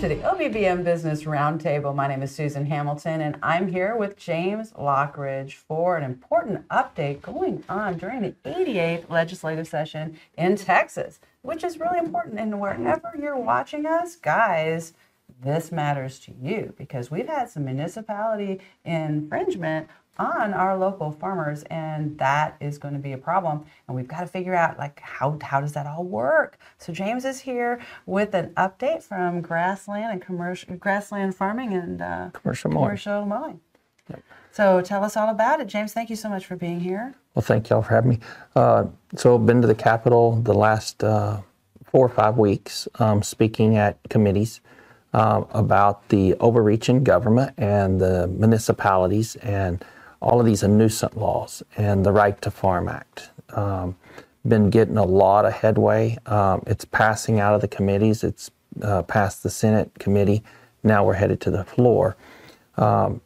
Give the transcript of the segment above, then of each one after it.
To the OBBM Business Roundtable. My name is Susan Hamilton, and I'm here with James Lockridge for an important update going on during the 88th legislative session in Texas, which is really important. And wherever you're watching us, guys, this matters to you because we've had some municipality infringement on our local farmers and that is going to be a problem. And we've got to figure out like how, how does that all work? So james is here with an update from grassland and commercial grassland farming and uh, commercial mowing, commercial mowing. Yep. so tell us all about it. James thank you so much for being here. Well thank y'all for having me. Uh, so i've been to the capitol the last uh, four or five weeks um, speaking at committees uh, about the overreach in government and the municipalities and all of these are nuisance laws and the Right to Farm Act. Um, been getting a lot of headway. Um, it's passing out of the committees. It's uh, passed the Senate committee. Now we're headed to the floor. Um,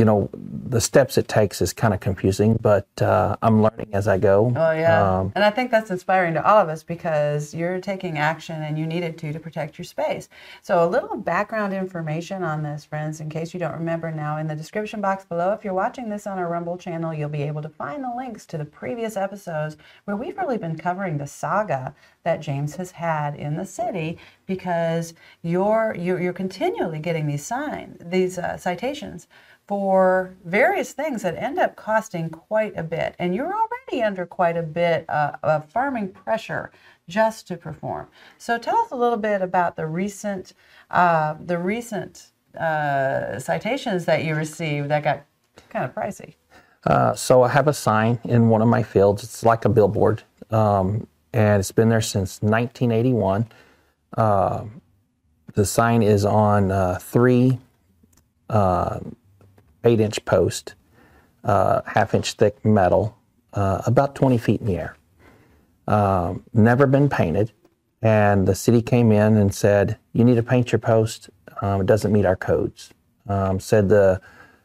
you know, the steps it takes is kind of confusing, but uh, I'm learning as I go. Oh, yeah. Um, and I think that's inspiring to all of us because you're taking action and you needed to to protect your space. So, a little background information on this, friends, in case you don't remember now, in the description box below, if you're watching this on our Rumble channel, you'll be able to find the links to the previous episodes where we've really been covering the saga that James has had in the city because you're, you're, you're continually getting these signs, these uh, citations for various things that end up costing quite a bit. And you're already under quite a bit uh, of farming pressure just to perform. So tell us a little bit about the recent, uh, the recent uh, citations that you received that got kind of pricey. Uh, so I have a sign in one of my fields. It's like a billboard, um, and it's been there since 1981. Uh, the sign is on uh, three eight inch post, uh, half inch thick metal, uh, about 20 feet in the air. Um, never been painted. And the city came in and said, You need to paint your post. Um, it doesn't meet our codes. Um, said the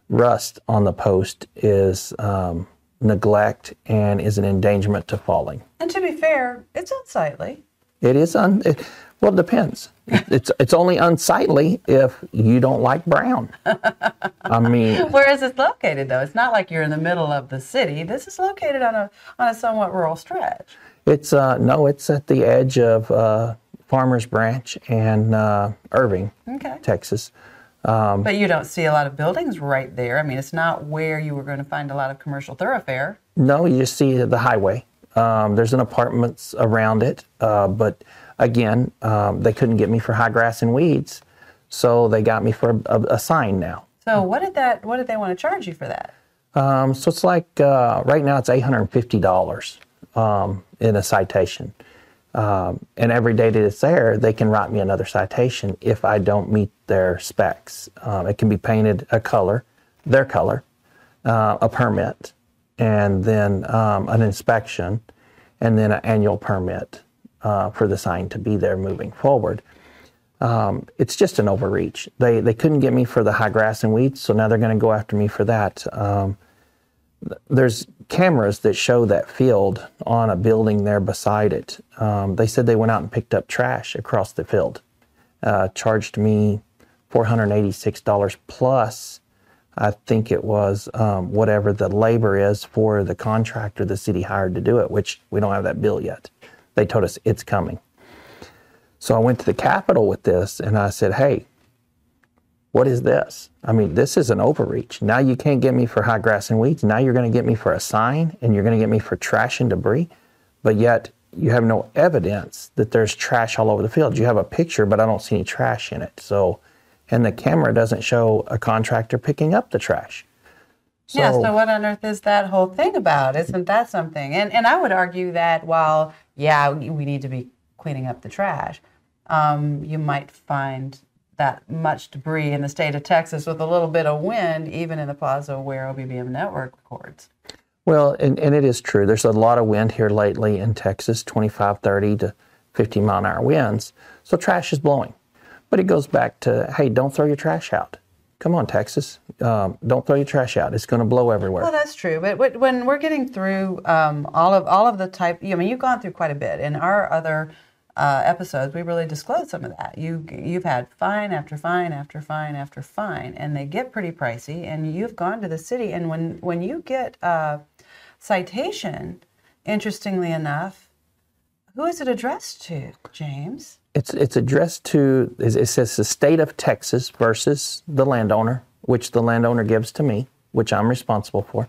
rust on the post is um, neglect and is an endangerment to falling. And to be fair, it's unsightly. It is un. It, well, it depends. it's it's only unsightly if you don't like brown. I mean, where is it located though? It's not like you're in the middle of the city. This is located on a on a somewhat rural stretch. It's uh no, it's at the edge of uh, Farmers Branch and uh, Irving, okay. Texas. Um, but you don't see a lot of buildings right there. I mean, it's not where you were going to find a lot of commercial thoroughfare. No, you just see the highway. Um, there's an apartments around it, uh, but again, um, they couldn't get me for high grass and weeds, so they got me for a, a sign now. So what did that? What did they want to charge you for that? Um, so it's like uh, right now it's eight hundred and fifty dollars um, in a citation, um, and every day that it's there, they can write me another citation if I don't meet their specs. Um, it can be painted a color, their color, uh, a permit, and then um, an inspection, and then an annual permit uh, for the sign to be there moving forward. Um, it's just an overreach. They they couldn't get me for the high grass and weeds, so now they're going to go after me for that. Um, there's cameras that show that field on a building there beside it. Um, they said they went out and picked up trash across the field, uh, charged me $486 plus. I think it was um, whatever the labor is for the contractor the city hired to do it, which we don't have that bill yet. They told us it's coming. So I went to the Capitol with this and I said, hey, what is this? I mean, this is an overreach. Now you can't get me for high grass and weeds. Now you're going to get me for a sign and you're going to get me for trash and debris. But yet you have no evidence that there's trash all over the field. You have a picture, but I don't see any trash in it. So, and the camera doesn't show a contractor picking up the trash. So, yeah, so what on earth is that whole thing about? Isn't that something? And and I would argue that while yeah, we need to be cleaning up the trash, um, you might find that much debris in the state of Texas with a little bit of wind, even in the plaza where OBBM Network records. Well, and, and it is true. There's a lot of wind here lately in Texas, 25, 30 to 50 mile an hour winds. So trash is blowing. But it goes back to, hey, don't throw your trash out come on, Texas, um, don't throw your trash out. It's going to blow everywhere. Well, that's true. But when we're getting through um, all of all of the type, I mean, you've gone through quite a bit, In our other uh, episodes, we really disclosed some of that. You you've had fine after fine after fine after fine, and they get pretty pricey. And you've gone to the city, and when when you get a citation, interestingly enough, who is it addressed to, James? It's it's addressed to it says the state of Texas versus the landowner, which the landowner gives to me, which I'm responsible for.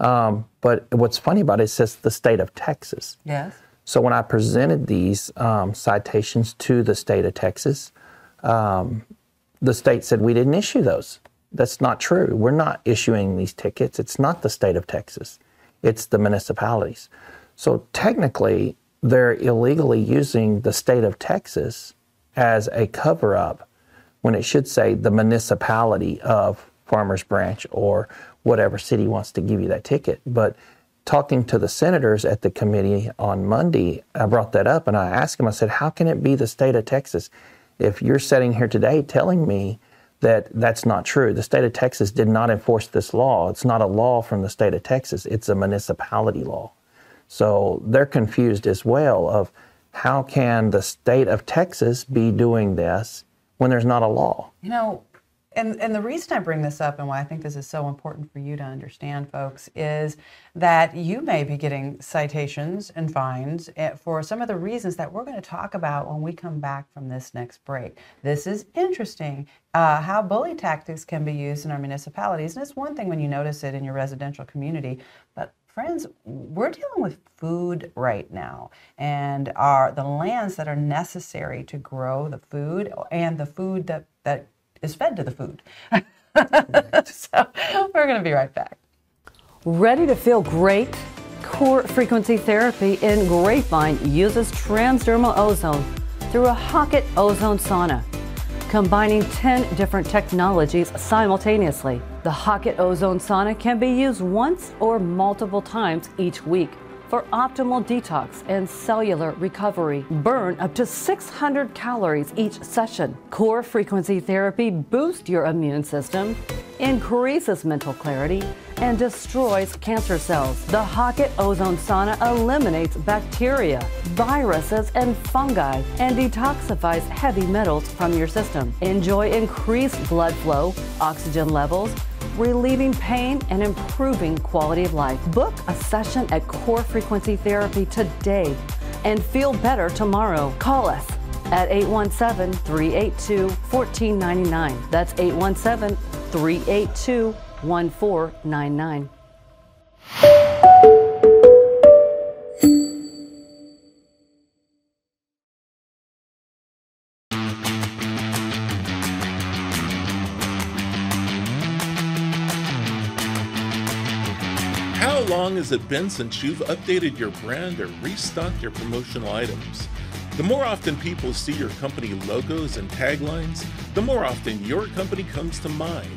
Um, but what's funny about it, it says the state of Texas. Yes. So when I presented these um, citations to the state of Texas, um, the state said we didn't issue those. That's not true. We're not issuing these tickets. It's not the state of Texas. It's the municipalities. So technically, they're illegally using the state of Texas as a cover up when it should say the municipality of Farmers Branch or whatever city wants to give you that ticket. But talking to the senators at the committee on Monday, I brought that up and I asked them, I said, how can it be the state of Texas if you're sitting here today telling me that that's not true? The state of Texas did not enforce this law. It's not a law from the state of Texas, it's a municipality law. So they're confused as well of how can the state of Texas be doing this when there's not a law? You know, and, and the reason I bring this up and why I think this is so important for you to understand, folks, is that you may be getting citations and fines eh, for some of the reasons that we're going to talk about when we come back from this next break. This is interesting uh, how bully tactics can be used in our municipalities. And it's one thing when you notice it in your residential community, but friends, we're dealing with food right now and are the lands that are necessary to grow the food and the food that, that is fed to the food. so we're going to be right back. Ready to feel great? Core frequency therapy in Grapevine uses transdermal ozone through a HOCATT ozone sauna, combining 10 different technologies simultaneously. The HOCATT ozone sauna can be used once or multiple times each week for optimal detox and cellular recovery. Burn up to 600 calories each session. Core frequency therapy boosts your immune system, increases mental clarity, and destroys cancer cells. The HOCATT Ozone Sauna eliminates bacteria, viruses, and fungi and detoxifies heavy metals from your system. Enjoy increased blood flow, oxygen levels, relieving pain and improving quality of life. Book a session at Core Frequency Therapy today and feel better tomorrow. Call us at 817 382 1499. That's 817 382 1499. How long has it been since you've updated your brand or restocked your promotional items? The more often people see your company logos and taglines, the more often your company comes to mind.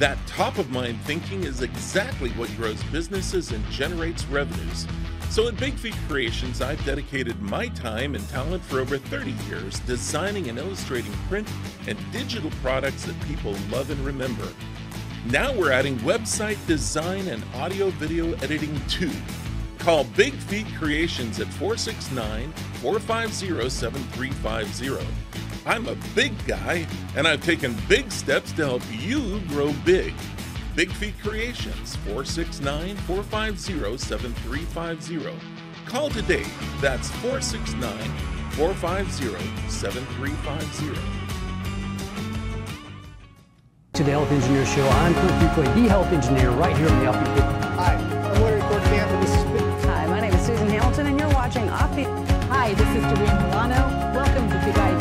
That top of mind thinking is exactly what grows businesses and generates revenues. So at Big Feet Creations, I've dedicated my time and talent for over 30 years designing and illustrating print and digital products that people love and remember. Now we're adding website design and audio video editing too. Call Big Feet Creations at 469 450 7350. I'm a big guy, and I've taken big steps to help you grow big. Big Feet Creations 469 450 7350. Call today. That's 469 450 7350. to the Health Engineer Show. I'm Clint Duquay, the Health Engineer, right here on the Offbeat Big. Hi, I'm Larry Cortana. This is Big Hi, my name is Susan Hamilton, and you're watching Offbeat. Hi, this is Doreen Milano. Welcome to Big Ideas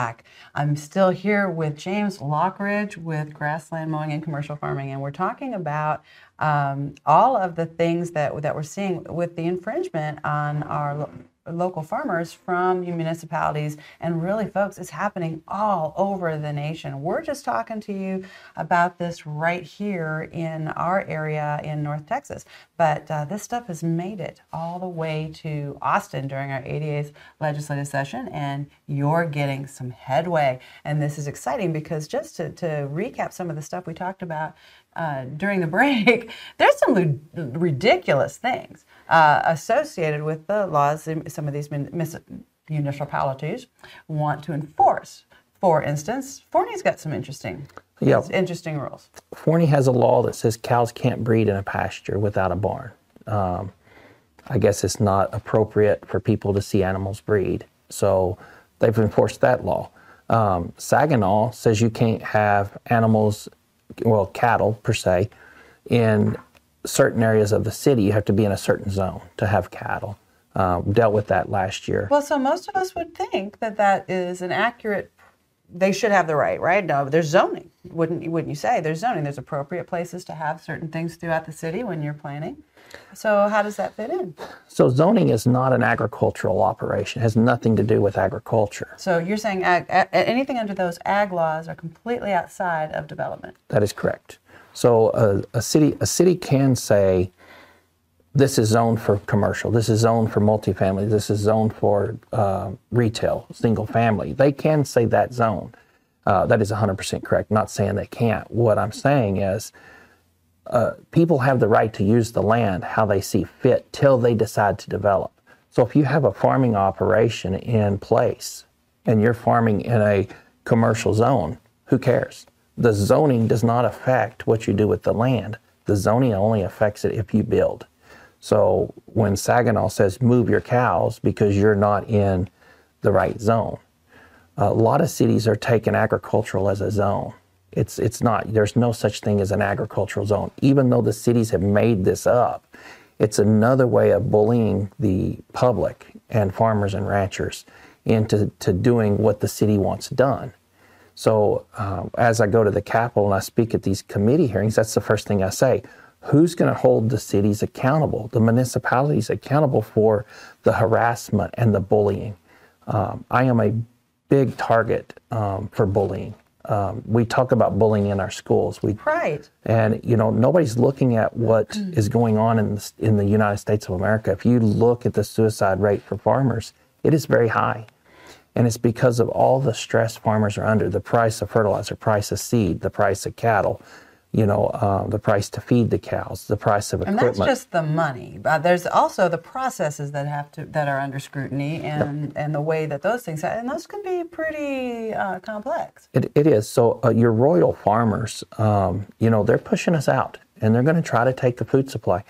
back. I'm still here with James Lockridge with Grassland Mowing and Commercial Farming, and we're talking about um, all of the things that that we're seeing with the infringement on our local farmers from municipalities. And really folks it's happening all over the nation. We're just talking to you about this right here in our area in north texas. But uh, this stuff has made it all the way to austin during our 88th legislative session and you're getting some headway. And this is exciting because just to, to recap some of the stuff we talked about uh, during the break, there's some ridiculous things uh, associated with the laws some of these mun- mis- municipalities want to enforce. For instance, Forney's got some interesting, Yeah. interesting rules. Forney has a law that says cows can't breed in a pasture without a barn. Um, I guess it's not appropriate for people to see animals breed. So they've enforced that law. Um, Saginaw says you can't have animals, well, cattle per se, in certain areas of the city. You have to be in a certain zone to have cattle. Uh, dealt with that last year. Well, so most of us would think that that is an accurate. They should have the right, right? No, there's zoning. Wouldn't you? Wouldn't you say there's zoning? There's appropriate places to have certain things throughout the city when you're planning. So how does that fit in? So zoning is not an agricultural operation. It has nothing to do with agriculture. So you're saying ag, a, anything under those ag laws are completely outside of development. That is correct. So a, a city a city can say this is zoned for commercial, this is zoned for multifamily, this is zoned for uh, retail, single family. They can say that zone. Uh, that is 100% correct. Not saying they can't. What I'm saying is uh, people have the right to use the land how they see fit till they decide to develop. So if you have a farming operation in place and you're farming in a commercial zone, who cares? The zoning does not affect what you do with the land. The zoning only affects it if you build. So when Saginaw says move your cows because you're not in the right zone, a lot of cities are taking agricultural as a zone. It's it's not. There's no such thing as an agricultural zone. Even though the cities have made this up, it's another way of bullying the public and farmers and ranchers into to doing what the city wants done. So uh, as I go to the Capitol and I speak at these committee hearings, that's the first thing I say. Who's going to hold the cities accountable, the municipalities accountable for the harassment and the bullying? Um, I am a big target um, for bullying. Um, we talk about bullying in our schools. We Right. and you know nobody's looking at what is going on in the, in the United States of America. If you look at the suicide rate for farmers, it is very high, and it's because of all the stress farmers are under: the price of fertilizer, price of seed, the price of cattle, you know, uh, the price to feed the cows, the price of equipment. And that's just the money. But there's also the processes that have to that are under scrutiny and and the way that those things and those can be pretty uh, complex. It, it is. So uh, your royal farmers, um, you know, they're pushing us out, and they're going to try to take the food supply.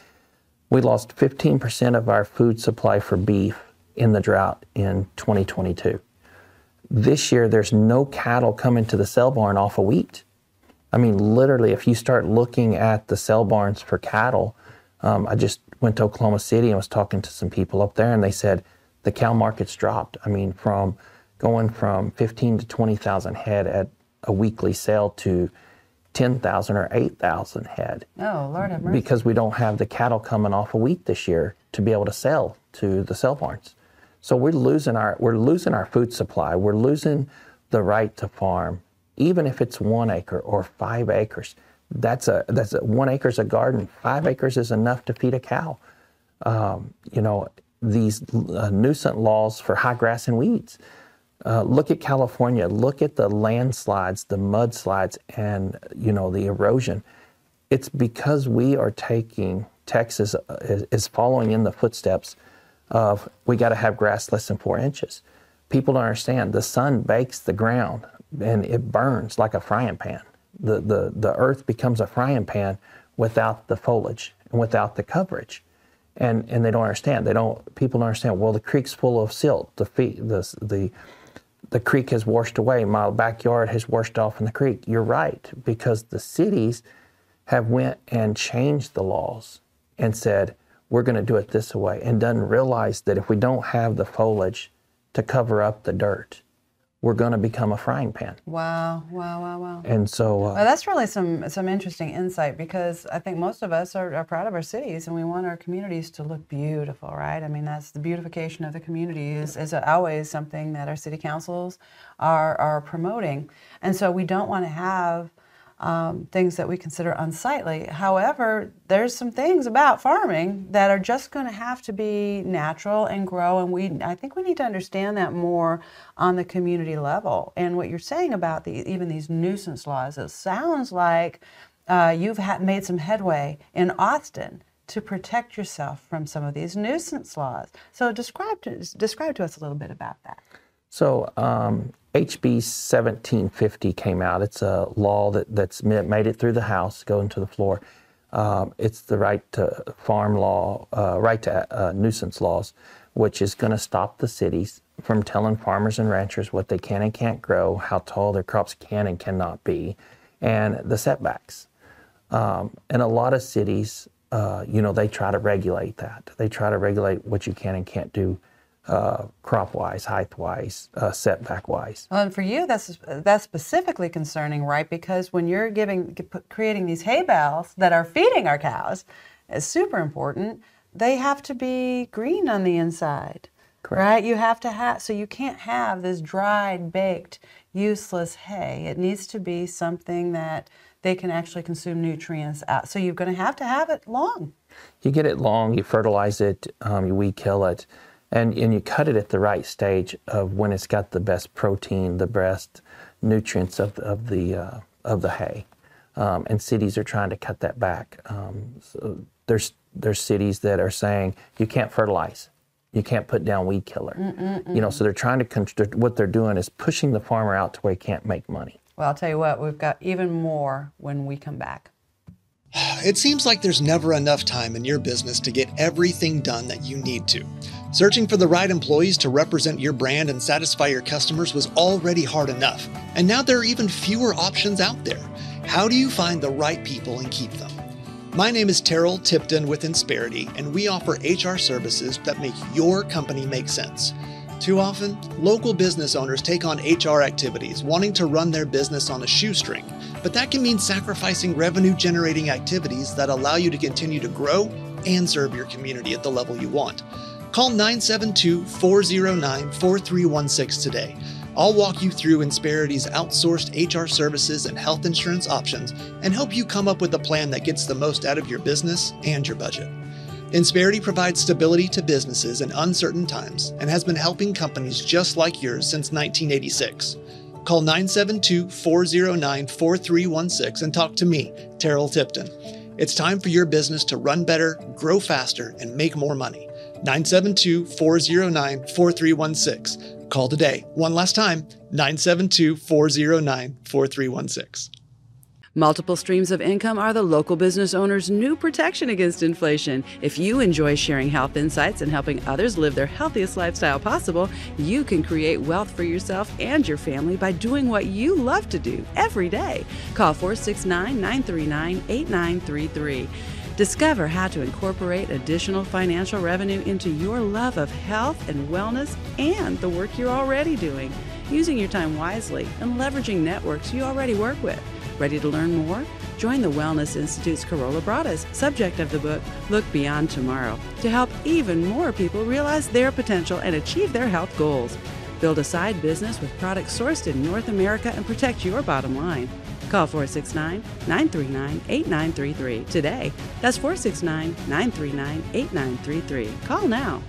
We lost 15% of our food supply for beef in the drought in 2022. This year, there's no cattle coming to the sale barn off of wheat. I mean, literally, if you start looking at the sale barns for cattle, um, I just went to Oklahoma City and was talking to some people up there, and they said the cow market's dropped. I mean, from going from 15 to 20,000 head at a weekly sale to 10,000 or 8,000 head Oh Lord have mercy. because we don't have the cattle coming off a wheat this year to be able to sell to the sale barns. So we're losing our we're losing our food supply. We're losing the right to farm, even if it's one acre or five acres. That's a that's a, one acre's a garden. Five acres is enough to feed a cow. Um, you know these uh, nuisance laws for high grass and weeds. Uh, look at California. Look at the landslides, the mudslides, and you know the erosion. It's because we are taking Texas uh, is, is following in the footsteps of we got to have grass less than four inches. People don't understand. The sun bakes the ground and it burns like a frying pan. The the the earth becomes a frying pan without the foliage and without the coverage and and they don't understand. They don't. People don't understand. Well, the creek's full of silt. The the the the creek has washed away. My backyard has washed off in the creek. You're right because the cities have went and changed the laws and said we're going to do it this way and doesn't realize that if we don't have the foliage to cover up the dirt, we're going to become a frying pan. Wow, wow, wow, wow. And so, uh, Well, that's really some some interesting insight because I think most of us are, are proud of our cities and we want our communities to look beautiful, right? I mean, that's the beautification of the community is, is always something that our city councils are are promoting, and so we don't want to have um, things that we consider unsightly. However, there's some things about farming that are just going to have to be natural and grow, and we I think we need to understand that more on the community level. And what you're saying about the even these nuisance laws, it sounds like uh, you've ha- made some headway in Austin to protect yourself from some of these nuisance laws. So describe to, describe to us a little bit about that. So um, HB 1750 came out. It's a law that, that's made it through the House, going to the floor. Um, it's the right to farm law, uh, right to uh, nuisance laws, which is going to stop the cities from telling farmers and ranchers what they can and can't grow, how tall their crops can and cannot be, and the setbacks. Um, and a lot of cities, uh, you know, they try to regulate that. They try to regulate what you can and can't do uh, crop wise, height wise, uh, setback wise. Well, and for you, that's that's specifically concerning, right? Because when you're giving creating these hay bales that are feeding our cows, is super important. They have to be green on the inside, Correct. right? You have to have so you can't have this dried, baked, useless hay. It needs to be something that they can actually consume nutrients out. So you're going to have to have it long. You get it long, you fertilize it, um, you weed kill it, and, and you cut it at the right stage of when it's got the best protein, the best nutrients of, of, the, uh, of the hay. Um, and cities are trying to cut that back. Um, so there's, there's cities that are saying you can't fertilize. You can't put down weed killer. You know, so they're trying to constrict, what they're doing is pushing the farmer out to where he can't make money. Well, I'll tell you what, we've got even more when we come back. It seems like there's never enough time in your business to get everything done that you need to. Searching for the right employees to represent your brand and satisfy your customers was already hard enough, and now there are even fewer options out there. How do you find the right people and keep them? My name is Terrell Tipton with Insperity, and we offer HR services that make your company make sense. Too often, local business owners take on HR activities wanting to run their business on a shoestring, but that can mean sacrificing revenue generating activities that allow you to continue to grow and serve your community at the level you want. Call 972 409 4316 today. I'll walk you through Insperity's outsourced HR services and health insurance options and help you come up with a plan that gets the most out of your business and your budget. Insperity provides stability to businesses in uncertain times and has been helping companies just like yours since 1986. Call 972 409 4316 and talk to me, Terrell Tipton. It's time for your business to run better, grow faster, and make more money. 972 409 4316. Call today. One last time 972 409 4316. Multiple streams of income are the local business owner's new protection against inflation. If you enjoy sharing health insights and helping others live their healthiest lifestyle possible, you can create wealth for yourself and your family by doing what you love to do every day. Call 469 939 8933. Discover how to incorporate additional financial revenue into your love of health and wellness and the work you're already doing, using your time wisely and leveraging networks you already work with. Ready to learn more? Join the Wellness Institute's Corolla Broadus, subject of the book Look Beyond Tomorrow, to help even more people realize their potential and achieve their health goals. Build a side business with products sourced in North America and protect your bottom line. Call 469 939 8933 today. That's 469 939 8933. Call now.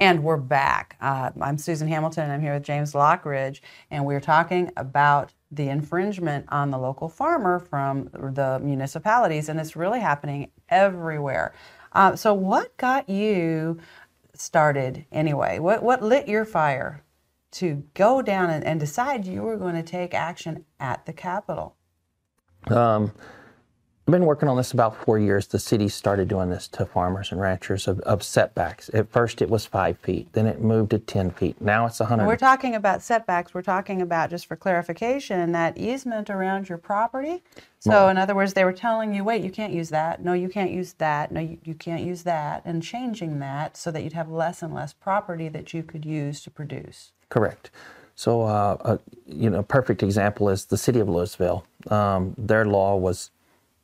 And we're back. Uh, I'm Susan Hamilton, and I'm here with James Lockridge, and we're talking about the infringement on the local farmer from the municipalities, and it's really happening everywhere. Uh, so, what got you started anyway? What what lit your fire to go down and, and decide you were going to take action at the Capitol? Um, I've been working on this about four years. The city started doing this to farmers and ranchers of, of setbacks. At first, it was five feet. Then it moved to ten feet. Now it's a hundred. We're talking about setbacks. We're talking about, just for clarification, that easement around your property. So, in other words, they were telling you, wait, you can't use that. No, you can't use that. No, you, you can't use that. And changing that so that you'd have less and less property that you could use to produce. Correct. So, uh, a, you know, perfect example is the city of Lewisville. Um, their law was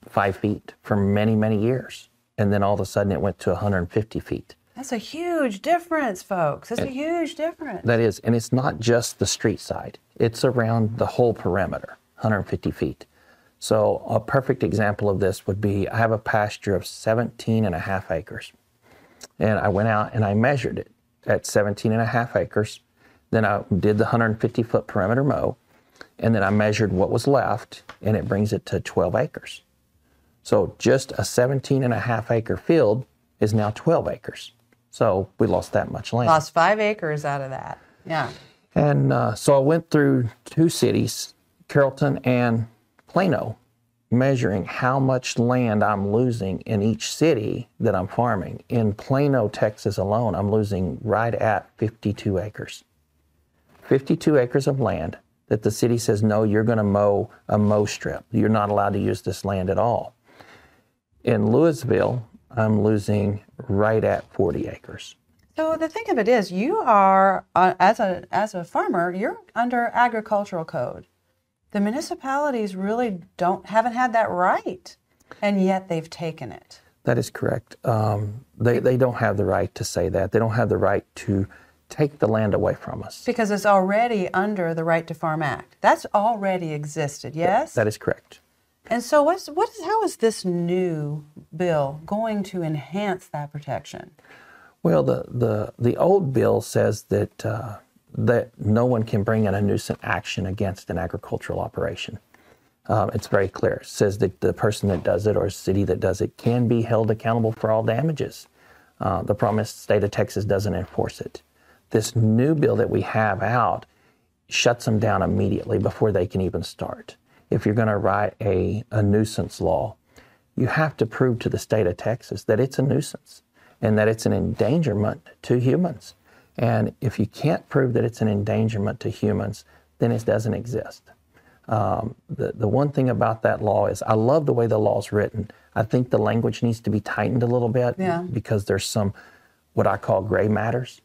five feet for many, many years, and then all of a sudden it went to 150 feet. That's a huge difference, folks. That's a huge difference. That is, and it's not just the street side; it's around the whole perimeter, 150 feet. So, a perfect example of this would be I have a pasture of 17 and a half acres, and I went out and I measured it at 17 and a half acres. Then I did the 150 foot perimeter mow, and then I measured what was left, and it brings it to 12 acres. So just a 17 and a half acre field is now 12 acres. So we lost that much land. Lost five acres out of that. Yeah. And uh, so I went through two cities, Carrollton and Plano, measuring how much land I'm losing in each city that I'm farming. In Plano, Texas alone, I'm losing right at 52 acres. 52 acres of land that the city says, no, you're going to mow a mow strip. You're not allowed to use this land at all. In Lewisville, I'm losing right at 40 acres. So the thing of it is, you are uh, as a as a farmer, you're under agricultural code. The municipalities really don't haven't had that right, and yet they've taken it. That is correct. Um, they, they don't have the right to say that. They don't have the right to take the land away from us. Because it's already under the Right to Farm Act. That's already existed, yes? That is correct. And so what's what is how is this new bill going to enhance that protection? Well, the, the, the old bill says that, uh, that no one can bring in a nuisance action against an agricultural operation. Um, it's very clear. It says that the person that does it or city that does it can be held accountable for all damages. Uh, the problem is state of Texas doesn't enforce it. This new bill that we have out shuts them down immediately before they can even start. If you're going to write a, a nuisance law, you have to prove to the state of Texas that it's a nuisance and that it's an endangerment to humans. And if you can't prove that it's an endangerment to humans, then it doesn't exist. Um, the, the one thing about that law is I love the way the law is written. I think the language needs to be tightened a little bit Yeah. because there's some what I call gray matters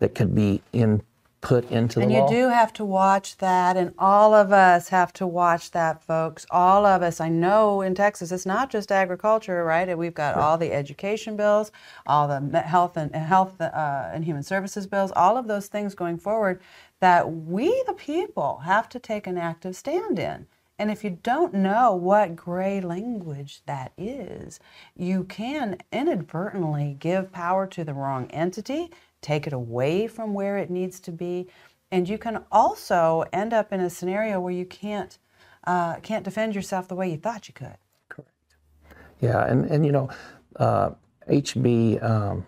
that could be in, put into the And you do have to watch that, and all of us have to watch that, folks. All of us. I know in Texas, it's not just agriculture, right? We've got all the education bills, all the health and health uh, and human services bills, all of those things going forward that we, the people, have to take an active stand in. And if you don't know what gray language that is, you can inadvertently give power to the wrong entity, take it away from where it needs to be, and you can also end up in a scenario where you can't uh, can't defend yourself the way you thought you could. Correct. Yeah, and, and you know, uh, HB, um,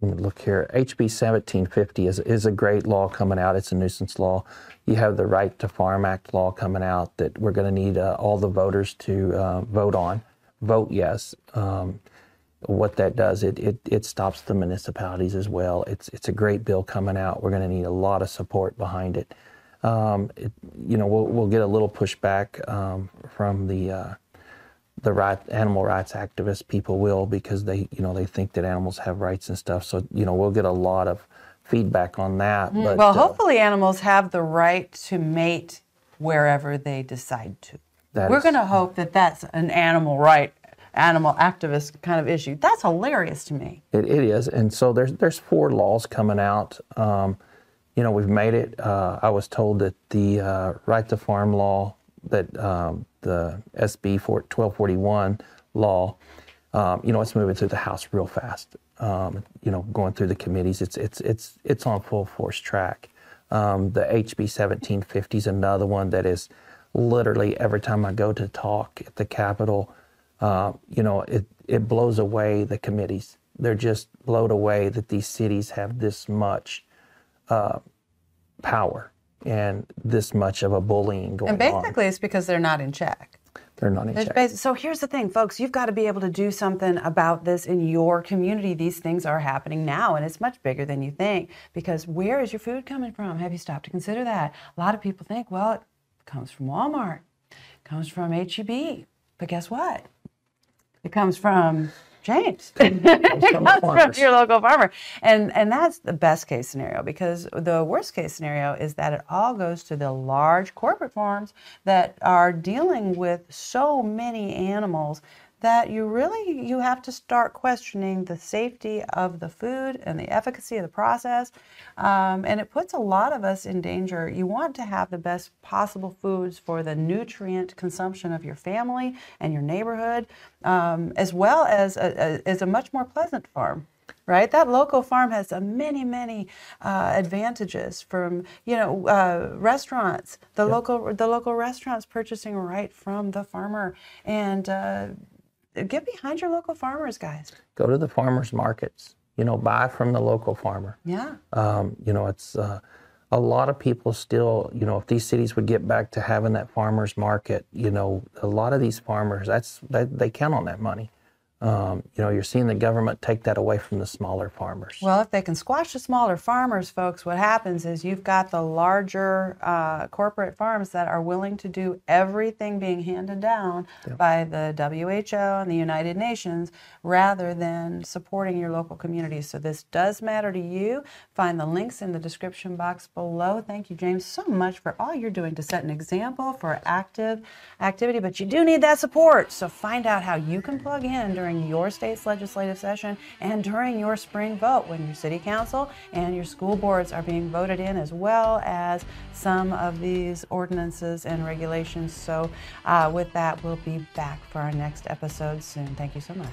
look here, HB 1750 is, is a great law coming out. It's a nuisance law. You have the Right to Farm Act law coming out that we're going to need uh, all the voters to uh, vote on. Vote yes. Um, what that does, it, it, it stops the municipalities as well. It's, it's a great bill coming out. We're going to need a lot of support behind it. Um, it you know, we'll, we'll get a little pushback um, from the uh, the right animal rights activists. people will because they you know they think that animals have rights and stuff so you know we'll get a lot of feedback on that but Mm, well, uh, hopefully, animals have the right to mate wherever they decide to. We're going to hope that that's an animal right, animal activist kind of issue. That's hilarious to me. it, it is. And so there's there's four laws coming out. Um, you know we've made it uh, i was told that the uh, right to farm law that um, the sb 4 1241 law um, you know it's moving through the house real fast. Um, you know going through the committees. It's it's it's it's on full force track. Um, the hb 1750 is another one that is literally every time i go to talk at the capitol uh, you know it, it blows away the committees they're just blown away that these cities have this much uh, power and this much of a bullying going on. And on basically, it's because they're not in check. they're not in There's check. basi- so here's the thing, folks. You've got to be able to do something about this in your community. These things are happening now, and it's much bigger than you think. Because where is your food coming from? Have you stopped to consider that? A lot of people think, well, it comes from Walmart, comes from HEB, but guess what? It comes from James. it comes from your local farmer, and and that's the best case scenario. Because the worst case scenario is that it all goes to the large corporate farms that are dealing with so many animals that you really you have to start questioning the safety of the food and the efficacy of the process. Um, and it puts a lot of us in danger. You want to have the best possible foods for the nutrient consumption of your family and your neighborhood um, as well as a, a, as a much more pleasant farm right? That local farm has a many many uh, advantages from you know uh, restaurants. The local the local restaurants purchasing right from the farmer. And uh, get behind your local farmers guys Go to the farmers markets. You know, buy from the local farmer. yeah Um, you know, it's uh, a lot of people still. You know, if these cities would get back to having that farmers market, you know, a lot of these farmers that's that, they count on that money. Um, you know, you're seeing the government take that away from the smaller farmers. Well, if they can squash the smaller farmers, folks, what happens is you've got the larger uh, corporate farms that are willing to do everything being handed down by the WHO and the United Nations rather than supporting your local communities. So this does matter to you. Find the links in the description box below. Thank you, James, so much for all you're doing to set an example for active activity, but you do need that support. So find out how you can plug in during your state's legislative session and during your spring vote when your city council and your school boards are being voted in, as well as some of these ordinances and regulations. So, uh, with that, we'll be back for our next episode soon. Thank you so much.